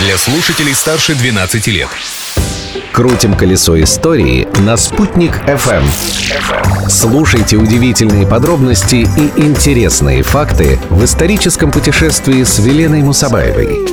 для слушателей старше 12 лет. Крутим колесо истории на «Спутник FM. Слушайте удивительные подробности и интересные факты в историческом путешествии с Веленой Мусабаевой.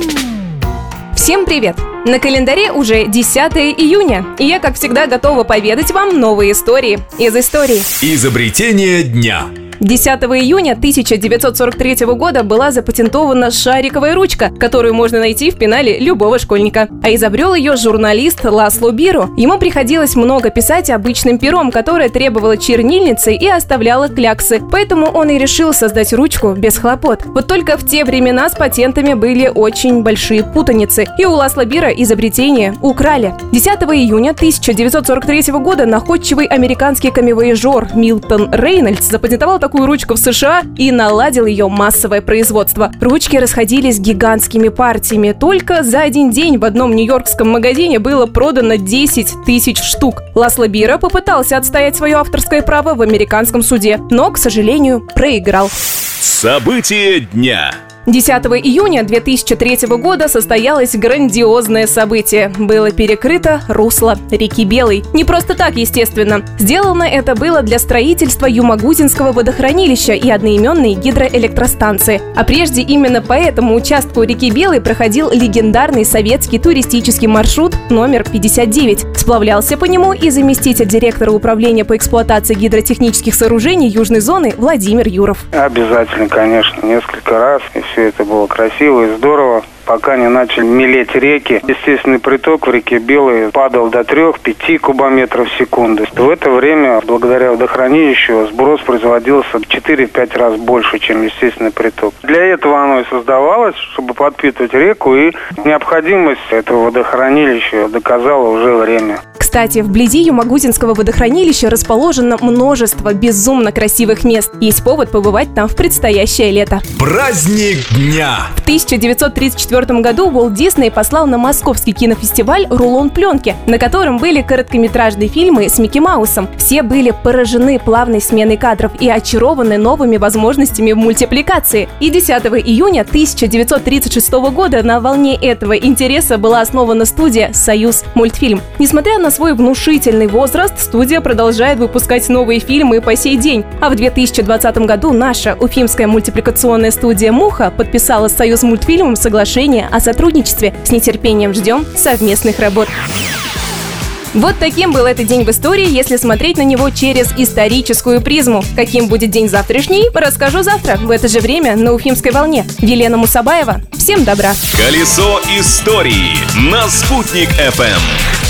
Всем привет! На календаре уже 10 июня, и я, как всегда, готова поведать вам новые истории из истории. Изобретение дня. 10 июня 1943 года была запатентована шариковая ручка, которую можно найти в пенале любого школьника. А изобрел ее журналист Ласло Биру. Ему приходилось много писать обычным пером, которое требовало чернильницы и оставляло кляксы. Поэтому он и решил создать ручку без хлопот. Вот только в те времена с патентами были очень большие путаницы, и у Ласло Бира изобретение украли. 10 июня 1943 года находчивый американский камевояжер Милтон Рейнольдс запатентовал такую ручку в США и наладил ее массовое производство. Ручки расходились гигантскими партиями. Только за один день в одном нью-йоркском магазине было продано 10 тысяч штук. Ласло Бира попытался отстоять свое авторское право в американском суде, но, к сожалению, проиграл. События дня. 10 июня 2003 года состоялось грандиозное событие. Было перекрыто русло реки Белой. Не просто так, естественно. Сделано это было для строительства Юмагузинского водохранилища и одноименной гидроэлектростанции. А прежде именно по этому участку реки Белой проходил легендарный советский туристический маршрут номер 59. Сплавлялся по нему и заместитель директора управления по эксплуатации гидротехнических сооружений Южной зоны Владимир Юров. Обязательно, конечно, несколько раз. И все это было красиво и здорово пока не начали мелеть реки. Естественный приток в реке Белой падал до 3-5 кубометров в секунду. В это время, благодаря водохранилищу, сброс производился в 4-5 раз больше, чем естественный приток. Для этого оно и создавалось, чтобы подпитывать реку, и необходимость этого водохранилища доказало уже время. Кстати, вблизи Юмагузинского водохранилища расположено множество безумно красивых мест. Есть повод побывать там в предстоящее лето. Праздник дня. В 1934 году Уолт Дисней послал на московский кинофестиваль рулон пленки, на котором были короткометражные фильмы с Микки Маусом. Все были поражены плавной сменой кадров и очарованы новыми возможностями в мультипликации. И 10 июня 1936 года на волне этого интереса была основана студия «Союз мультфильм». Несмотря на свой внушительный возраст, студия продолжает выпускать новые фильмы по сей день. А в 2020 году наша уфимская мультипликационная студия «Муха» подписала с «Союз мультфильмом» соглашение о сотрудничестве. С нетерпением ждем совместных работ. Вот таким был этот день в истории, если смотреть на него через историческую призму. Каким будет день завтрашний, расскажу завтра, в это же время на Уфимской волне. Елена Мусабаева. Всем добра. Колесо истории на «Спутник FM.